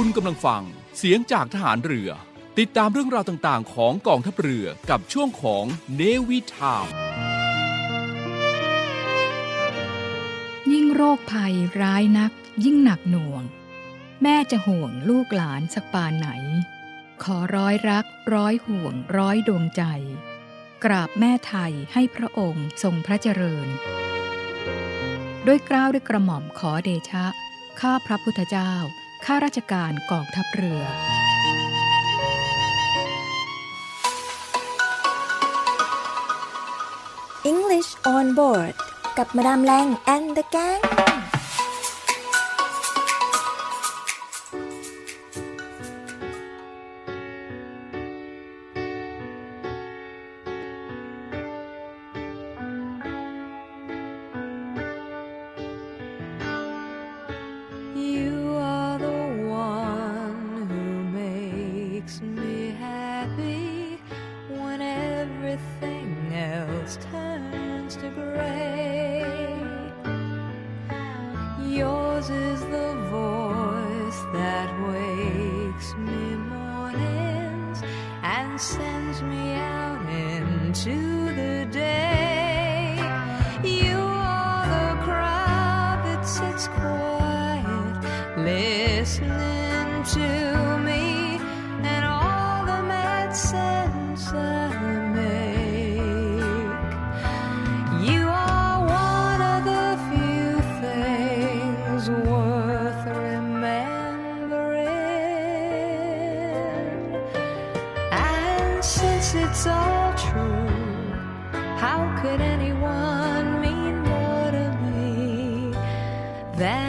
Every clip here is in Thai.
คุณกำลังฟัง เสียงจากทหารเรือ ติดตามเรื่องราวต่างๆ ของกองทัพเรือกับช่วงของเนวิทามยิ่งโรคภัยร้ายนัก ยิ่งหนักหน่วง แม่จะห่วงลูกหลานสักปานไหน ขอร้อยรักร้อยห่วงร้อยดวงใจ กราบแม่ไทยให้พระองค์ทรงพระเจริญ ด้วยกล้าวด้วยกระหม่อมขอเดชะ ข้าพระพุทธเจ้า ข้าราชการกองทัพเรือ English on board กับมาดามแรง and the gang sends me out into the day. It's all true, how could anyone mean more to me than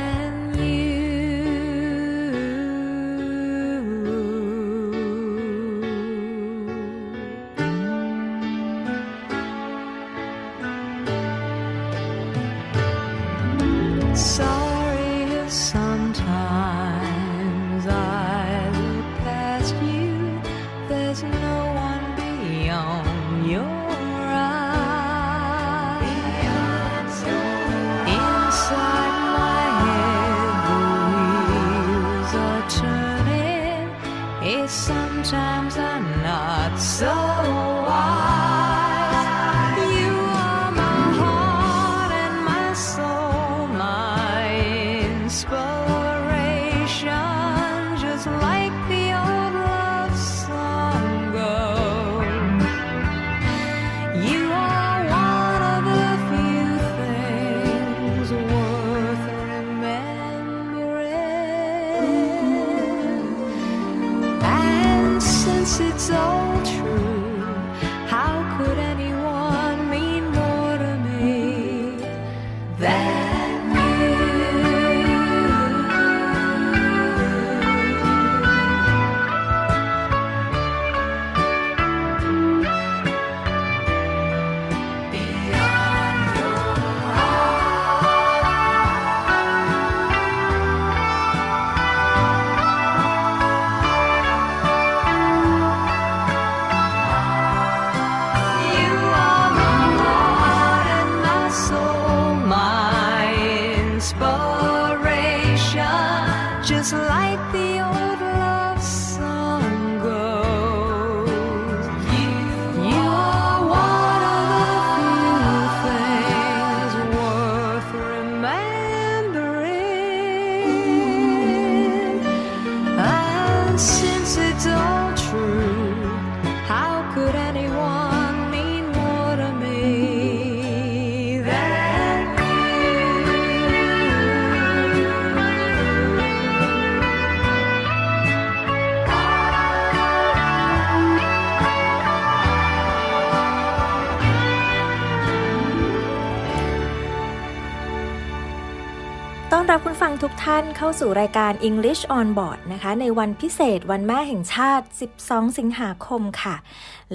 กท่านเข้าสู่รายการ English on Board นะคะ ในวันพิเศษวันแม่แห่งชาติ 12 สิงหาคมค่ะ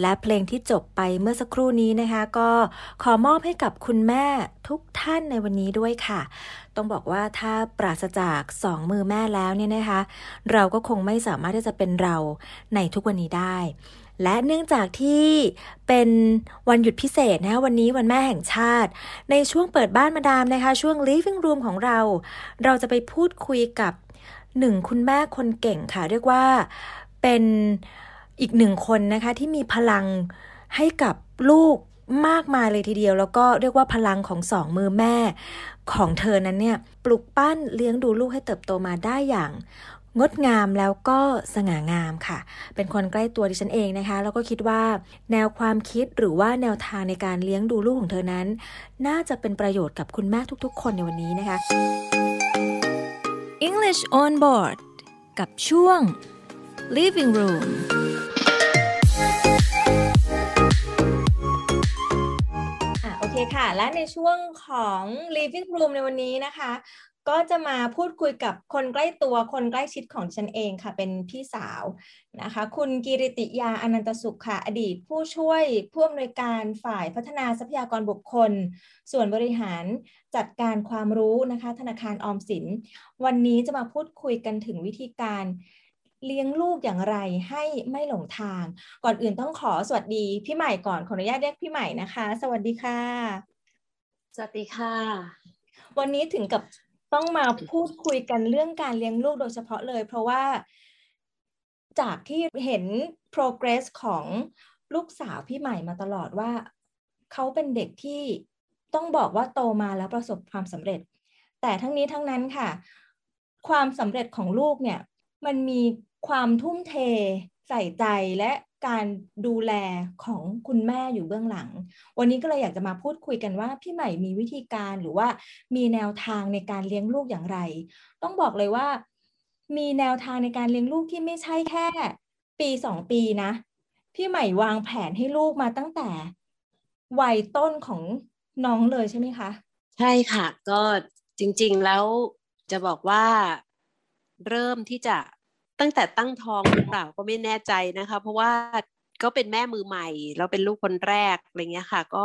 และเพลงที่จบไปเมื่อสักครู่นี้นะคะ ก็ขอมอบให้กับคุณแม่ทุกท่านในวันนี้ด้วยค่ะ ต้องบอกว่าถ้าปราศจากสองมือแม่แล้วเนี่ยนะคะ เราก็คงไม่สามารถที่จะเป็นเราในทุกวันนี้ได้ และเนื่องจากที่เป็นวันหยุดพิเศษนะวันนี้วันแม่แห่งชาติ ในช่วงเปิดบ้านมาดามนะคะ ช่วง living room ของเรา เราจะไปพูดคุยกับหนึ่งคุณแม่คนเก่งค่ะ เรียกว่าเป็นอีกหนึ่งคนนะคะ ที่มีพลังให้กับลูกมากมายเลยทีเดียว แล้วก็เรียกว่าพลังของสองมือแม่ ของเธอนั้นเนี่ย ปลุกปั้นเลี้ยงดูลูกให้เติบโตมาได้อย่าง งดงามแล้วก็สง่างามค่ะ เป็นคนใกล้ตัวดิฉันเองนะคะ แล้วก็คิดว่า แนวความคิดหรือว่าแนวทางในการเลี้ยงดูลูกของเธอนั้น น่าจะเป็นประโยชน์กับคุณแม่ทุกๆ คนในวันนี้นะคะ English on board กับช่วง Living Room อะโอเคค่ะ และในช่วงของ Living Room ในวันนี้นะคะ ก็จะมาพูดคุยกับคนใกล้ตัวคนใกล้ชิดของฉันเองค่ะ เป็นพี่สาวนะคะ คุณกิริติยาอนันตสุขค่ะ อดีตผู้ช่วยผู้อำนวยการฝ่ายพัฒนาทรัพยากรบุคคล ส่วนบริหารจัดการความรู้นะคะ ธนาคารออมสิน วันนี้จะมาพูดคุยกันถึงวิธีการเลี้ยงลูกอย่างไรให้ไม่หลงทาง ก่อนอื่นต้องขอสวัสดีพี่ใหม่ก่อนขออนุญาตเรียกพี่ใหม่นะคะ สวัสดีค่ะ สวัสดีค่ะ วันนี้ถึงกับ ต้องมาพูดคุยกันเรื่องการเลี้ยงลูกโดยเฉพาะเลย เพราะว่าจากที่เห็น progress ของลูกสาวพี่ใหม่มาตลอดว่า เขาเป็นเด็กที่ต้องบอกว่าโตมาแล้วประสบความสำเร็จ แต่ทั้งนี้ทั้งนั้นค่ะ ความสำเร็จของลูกเนี่ย มันมีความทุ่มเทใส่ใจและ การดูแลของคุณแม่อยู่เบื้องหลัง วันนี้ก็เลยอยากจะมาพูดคุยกันว่าพี่ใหม่มีวิธีการหรือว่ามีแนวทางในการเลี้ยงลูกอย่างไร ต้องบอกเลยว่า มีแนวทางในการเลี้ยงลูกที่ไม่ใช่แค่ ปีสองปีนะ พี่ใหม่วางแผนให้ลูกมาตั้งแต่วัยต้นของน้องเลยใช่ไหมคะ ใช่ค่ะ ก็จริงๆแล้วจะบอกว่าเริ่มที่จะ ตั้งแต่ตั้งท้องหรือเปล่าก็ไม่แน่ใจนะคะ เพราะว่าก็เป็นแม่มือใหม่ เราเป็นลูกคนแรกอะไรเงี้ยค่ะ ก็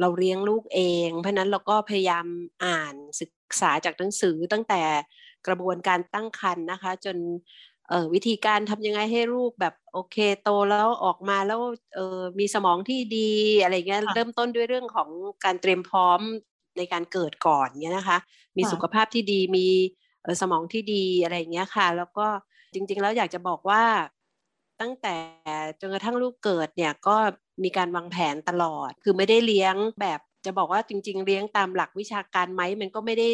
เราเลี้ยงลูกเอง เพราะนั้นเราก็พยายามอ่านศึกษาจากหนังสือตั้งแต่กระบวนการตั้งครรภ์นะคะ จนเอ่อวิธีการทำยังไงให้ลูกแบบโอเคโตแล้วออกมาแล้วเออมีสมองที่ดีอะไรเงี้ยค่ะเริ่มต้นด้วยเรื่องของการเตรียมพร้อมในการเกิดก่อนเงี้ยนะคะ มีค่ะสุขภาพที่ดีมีเอ่อสมองที่ดีอะไรเงี้ยค่ะ แล้วก็ จริง ๆ แล้วอยากจะบอกว่าตั้งแต่จนกระทั่งลูกเกิดเนี่ยก็มีการวางแผนตลอด คือไม่ได้เลี้ยงแบบจะบอกว่าจริง ๆ เลี้ยงตามหลักวิชาการไหมมันก็ไม่ได้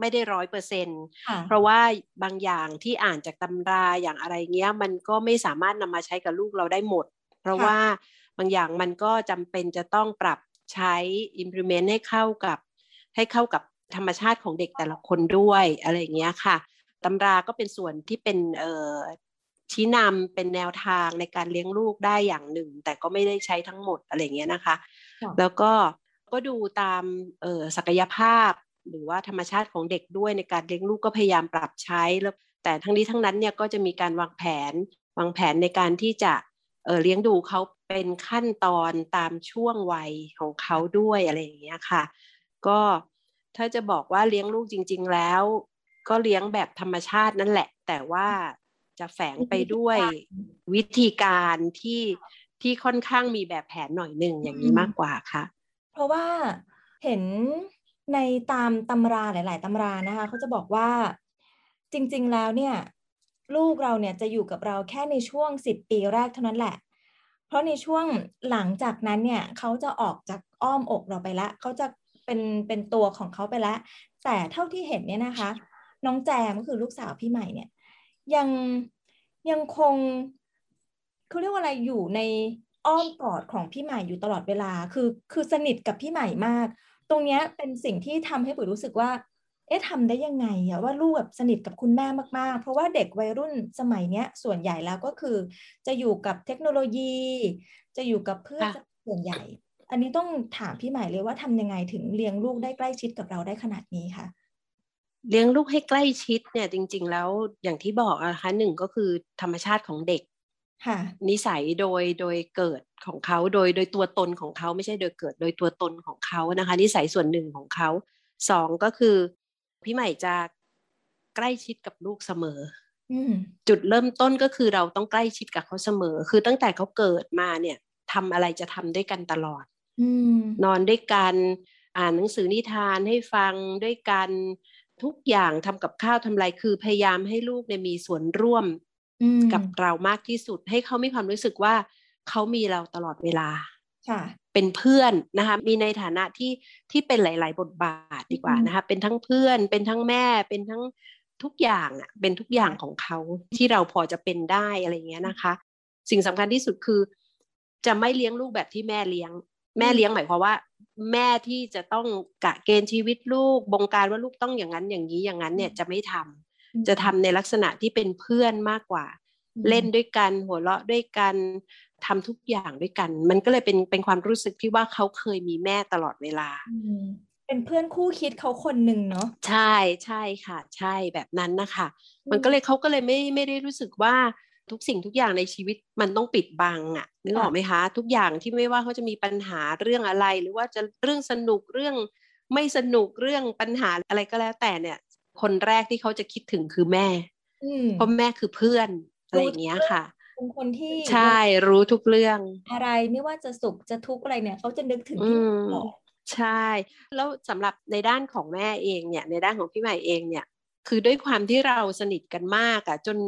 ไม่ได้ร้อยเปอร์เซ็นต์ค่ะเพราะว่าบางอย่างที่อ่านจากตำราอย่างอะไรเงี้ย มันก็ไม่สามารถนำมาใช้กับลูกเราได้หมด เพราะค่ะว่าบางอย่างมันก็จำเป็นจะต้องปรับใช้ implement ให้เข้ากับ ให้เข้ากับธรรมชาติของเด็กแต่ละคนด้วยอะไรอย่างเงี้ยค่ะ ตำราก็เป็นส่วนที่เป็นเอ่อชี้นำเป็นแนวทางในการเลี้ยงลูกได้อย่างหนึ่ง แต่ก็ไม่ได้ใช้ทั้งหมดอะไรอย่างเงี้ยนะคะค่ะแล้วก็ก็ดูตามเอ่อศักยภาพ หรือว่าธรรมชาติของเด็กด้วยในการเลี้ยงลูกก็พยายามปรับใช้แล้วแต่ทั้งนี้ทั้งนั้นเนี่ยก็จะมีการวางแผนวางแผนในการที่จะเอ่อเลี้ยงดูเขาเป็นขั้นตอนตามช่วงวัยของเขาด้วยอะไรอย่างเงี้ยค่ะ ก็ถ้าจะบอกว่าเลี้ยงลูกจริง ๆ แล้ว ก็เลี้ยงแบบธรรมชาตินั่นแหละ แต่ว่าจะแฝงไปด้วยวิธีการที่ที่ค่อนข้างมีแบบแผนหน่อยหนึ่งอย่างนี้มากกว่าค่ะ เพราะว่าเห็นในตามตำราหลาย ๆตำรานะคะเขาจะบอกว่าจริง ๆ แล้วเนี่ยลูกเราเนี่ยจะอยู่กับเราแค่ในช่วงสิบปีแรกเท่านั้นแหละ เพราะในช่วงหลังจากนั้นเนี่ยเขาจะออกจากอ้อมอกเราไปแล้วเขาจะเป็นเป็นตัวของเขาไปแล้วแต่เท่าที่เห็นเนี่ยนะคะ น้องแจมก็คือลูกสาวพี่ใหม่เนี่ย ยังยังคงเขาเรียกว่าอะไรอยู่ในอ้อมกอดของพี่ใหม่อยู่ตลอดเวลา คือคือสนิทกับพี่ใหม่มาก ตรงเนี้ยเป็นสิ่งที่ทำให้ปุ๋ยรู้สึกว่า เอ๊ะทำได้ยังไงอะว่าลูกแบบสนิทกับคุณแม่มากๆ เพราะว่าเด็กวัยรุ่นสมัยเนี้ย ส่วนใหญ่แล้วก็คือ จะอยู่กับเทคโนโลยี จะอยู่กับเพื่อนค่ะส่วนใหญ่ อันนี้ต้องถามพี่ใหม่เลยว่าทำยังไงถึงเลี้ยงลูกได้ใกล้ชิดกับเราได้ขนาดนี้ค่ะ เลี้ยงลูกให้ใกล้ชิดเนี่ยจริง ๆ แล้วอย่างที่บอกอะนะคะหนึ่งก็คือธรรมชาติของเด็กค่ะนิสัยโดยโดยเกิดของเขาโดยโดยตัวตนของเขาไม่ใช่โดยเกิดโดยตัวตนของเขานะคะ นิสัยส่วนหนึ่งของเขาสองก็คือ พี่ใหม่จะใกล้ชิดกับลูกเสมออืมจุดเริ่มต้นก็คือเราต้องใกล้ชิดกับเขาเสมอ คือตั้งแต่เขาเกิดมาเนี่ยทำอะไรจะทำด้วยกันตลอดอืมนอนด้วยกัน อ่านหนังสือนิทานให้ฟังด้วยกัน ทุกอย่างทำกับข้าวทำอะไรคือพยายามให้ลูกเนี่ยมีส่วนร่วมอืมกับเรามากที่สุด ให้เขามีความรู้สึกว่าเขามีเราตลอดเวลาค่ะเป็นเพื่อนนะคะมีในฐานะที่ที่เป็นหลาย ๆ บทบาทดีกว่าอืมนะคะเป็นทั้งเพื่อน เป็นทั้งแม่เป็นทั้งทุกอย่างอะเป็นทุกอย่างของเขาที่เราพอจะเป็นได้อะไรอย่างเงี้ยนะคะ สิ่งสำคัญที่สุดคือ จะไม่เลี้ยงลูกแบบที่แม่เลี้ยง แม่เลี้ยงหมายความว่า แม่ที่จะต้องกะเกณฑ์ชีวิตลูกบงการว่าลูกต้องอย่างนั้นอย่างนี้อย่างนั้นเนี่ยจะไม่ทำจะทำในลักษณะที่เป็นเพื่อนมากกว่าอืมเล่นด้วยกันหัวเราะด้วยกันทำทุกอย่างด้วยกัน มันก็เลยเป็นเป็นความรู้สึกที่ว่าเขาเคยมีแม่ตลอดเวลาอืมเป็นเพื่อนคู่คิดเขาคนหนึ่งเนาะใช่ใช่ค่ะ ใช่แบบนั้นนะคะ มันก็เลยเขาก็เลยไม่ไม่ได้รู้สึกว่า ทุกสิ่งทุกอย่างในชีวิตมันต้องปิดบังอะนึกออกไหมคะ ทุกอย่างที่ไม่ว่าเขาจะมีปัญหาเรื่องอะไร หรือว่าจะเรื่องสนุกเรื่องไม่สนุกเรื่องปัญหาอะไรก็แล้วแต่เนี่ย คนแรกที่เขาจะคิดถึงคือแม่อืมเพราะแม่คือเพื่อนอะไรอย่างเงี้ยค่ะเป็นคนที่ใช่รู้ทุกเรื่อง อะไรไม่ว่าจะสุขจะทุกข์อะไรเนี่ยเขาจะนึกถึงอืที่มตลอดใช่ แล้วสำหรับในด้านของแม่เองเนี่ย ในด้านของพี่ใหม่เองเนี่ย คือด้วยความที่เราสนิทกันมากอะจน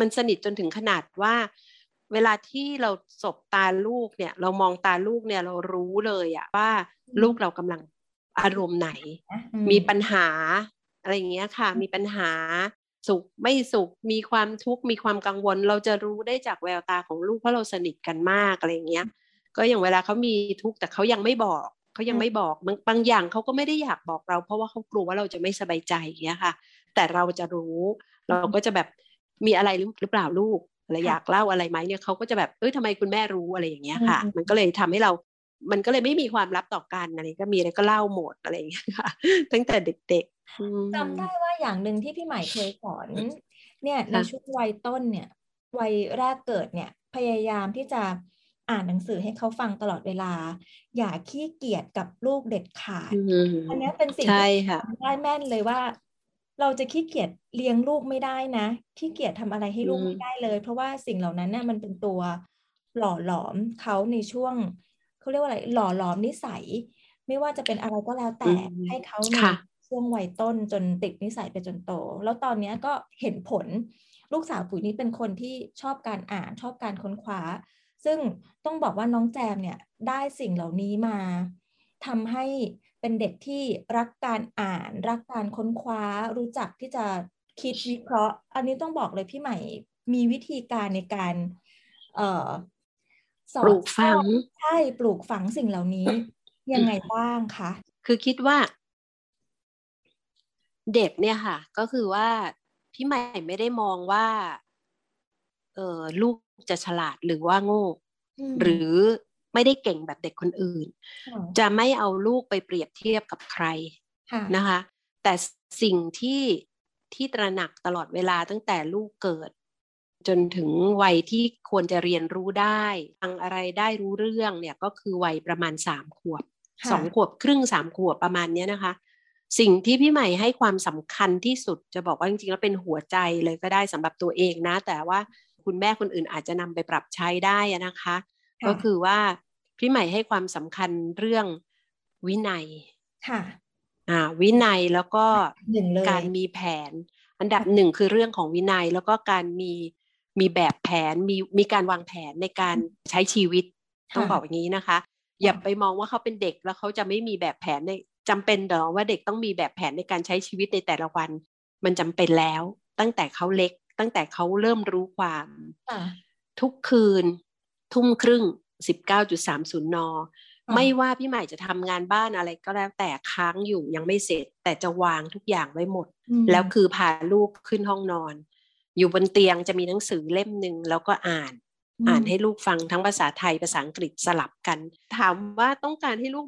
มันสนิทจนถึงขนาดว่า เวลาที่เราสบตาลูกเนี่ย เรามองตาลูกเนี่ยเรารู้เลยอะว่าลูกเรากำลังอารมณ์ไหนนะอืมีปัญหาอะไรอย่างเงี้ยค่ะ มีปัญหาสุขไม่สุขมีความทุกข์มีความกังวล เราจะรู้ได้จากแววตาของลูกเพราะเราสนิทกันมากอะไรอย่างเงี้ย ก็อย่างเวลาเขามีทุกข์แต่เขายังไม่บอกเขายังไม่บอกบางบางอย่างเขาก็ไม่ได้อยากบอกเรา เพราะว่าเขากลัวว่าเราจะไม่สบายใจอย่างเงี้ยค่ะ แต่เราจะรู้ เราก็จะแบบ มีอะไรหรือหรือเปล่าลูกอะไรอยากเล่าอะไรไหมเนี่ยเขาก็จะแบบเอ้ยทำไมคุณแม่รู้อะไรอย่างเงี้ยค่ะ มันก็เลยทำให้เรา มันก็เลยไม่มีความลับต่อกันอะไรก็มีอะไรก็เล่าหมดอะไรอย่างเงี้ยค่ะ ตั้งแต่เด็กๆอืมจำได้ว่าอย่างหนึ่งที่พี่ใหม่เคยสอน เนี่ยในค่ะช่วงวัยต้นเนี่ยวัยแรกเกิดเนี่ยพยายามที่จะอ่านหนังสือให้เขาฟังตลอดเวลา อย่าขี้เกียจกับลูกเด็ดขาดอืมอันเนี้ยเป็นสิ่งใช่ที่ค่ะจำได้แม่นเลยว่า เราจะขี้เกียจเลี้ยงลูกไม่ได้นะขี้เกียจทำอะไรให้ลูกอืมไม่ได้เลย เพราะว่าสิ่งเหล่านั้นน่ะมันเป็นตัวหล่อหลอมเขาในช่วงเขาเรียกว่าอะไร หล่อหลอมนิสัย ไม่ว่าจะเป็นอะไรก็แล้วแต่อืมให้เขาในค่ะช่วงวัยต้นจนติดนิสัยไปจนโต แล้วตอนเนี้ยก็เห็นผลลูกสาวปุ๋ยนี้เป็นคนที่ชอบการอ่านชอบการค้นคว้า ซึ่งต้องบอกว่าน้องแจมเนี่ยได้สิ่งเหล่านี้มาทำให้ เป็นเด็กที่รักการอ่าน รักการค้นคว้า รู้จักที่จะคิดวิเคราะห์ อันนี้ต้องบอกเลยพี่ใหม่มีวิธีการในการ เอ่อสอปนลูกฝังใช่ปลูกฝังสิ่งเหล่านี้ ยังไงบ้างคะคือคิดว่า เด็กเนี่ยค่ะ ก็คือว่าพี่ใหม่ไม่ได้มองว่า เออลูกจะฉลาดหรือว่าโง่มหรือ ไม่ได้เก่งแบบเด็กคนอื่นค่ะจะไม่เอาลูกไปเปรียบเทียบกับใครค่ะนะคะ แต่สิ่งที่ที่ตระหนักตลอดเวลาตั้งแต่ลูกเกิด จนถึงวัยที่ควรจะเรียนรู้ได้ฟังอะไรได้รู้เรื่องเนี่ยก็คือวัยประมาณสามขวบค่ะสองขวบครึ่งสามขวบประมาณเนี้ยนะคะ สิ่งที่พี่ใหม่ให้ความสำคัญที่สุดจะบอกว่าจริงๆแล้วเป็นหัวใจเลยก็ได้สำหรับตัวเองนะ แต่ว่าคุณแม่คนอื่นอาจจะนำไปปรับใช้ได้อะนะคะค่ะก็คือว่า พี่ใหม่ให้ความสำคัญเรื่องวินัยค่ะอ่าวินัยแล้วก็หนึ่งเลยการมีแผน อันดับหนึ่งคือเรื่องของวินัยแล้วก็การมีมีแบบแผนมีมีการวางแผนในการใช้ชีวิตค่ะต้องบอกอย่างนี้นะคะ อย่าไปมองว่าเขาเป็นเด็กแล้วเขาจะไม่มีแบบแผนในจำเป็นเหรอว่าเด็กต้องมีแบบแผนในการใช้ชีวิตในแต่ละวัน มันจำเป็นแล้ว ตั้งแต่เขาเล็ก ตั้งแต่เขาเริ่มรู้ความค่ะทุกคืน ทุ่มครึ่ง 19.30นค่ะไม่ว่าพี่ใหม่จะทำงานบ้านอะไรก็แล้วแต่ค้างอยู่ยังไม่เสร็จ แต่จะวางทุกอย่างไว้หมดอืมแล้วคือพาลูกขึ้นห้องนอน อยู่บนเตียงจะมีหนังสือเล่มหนึ่งแล้วก็อ่านอืมอ่านให้ลูกฟังทั้งภาษาไทยภาษาอังกฤษสลับกัน ถามว่าต้องการให้ลูก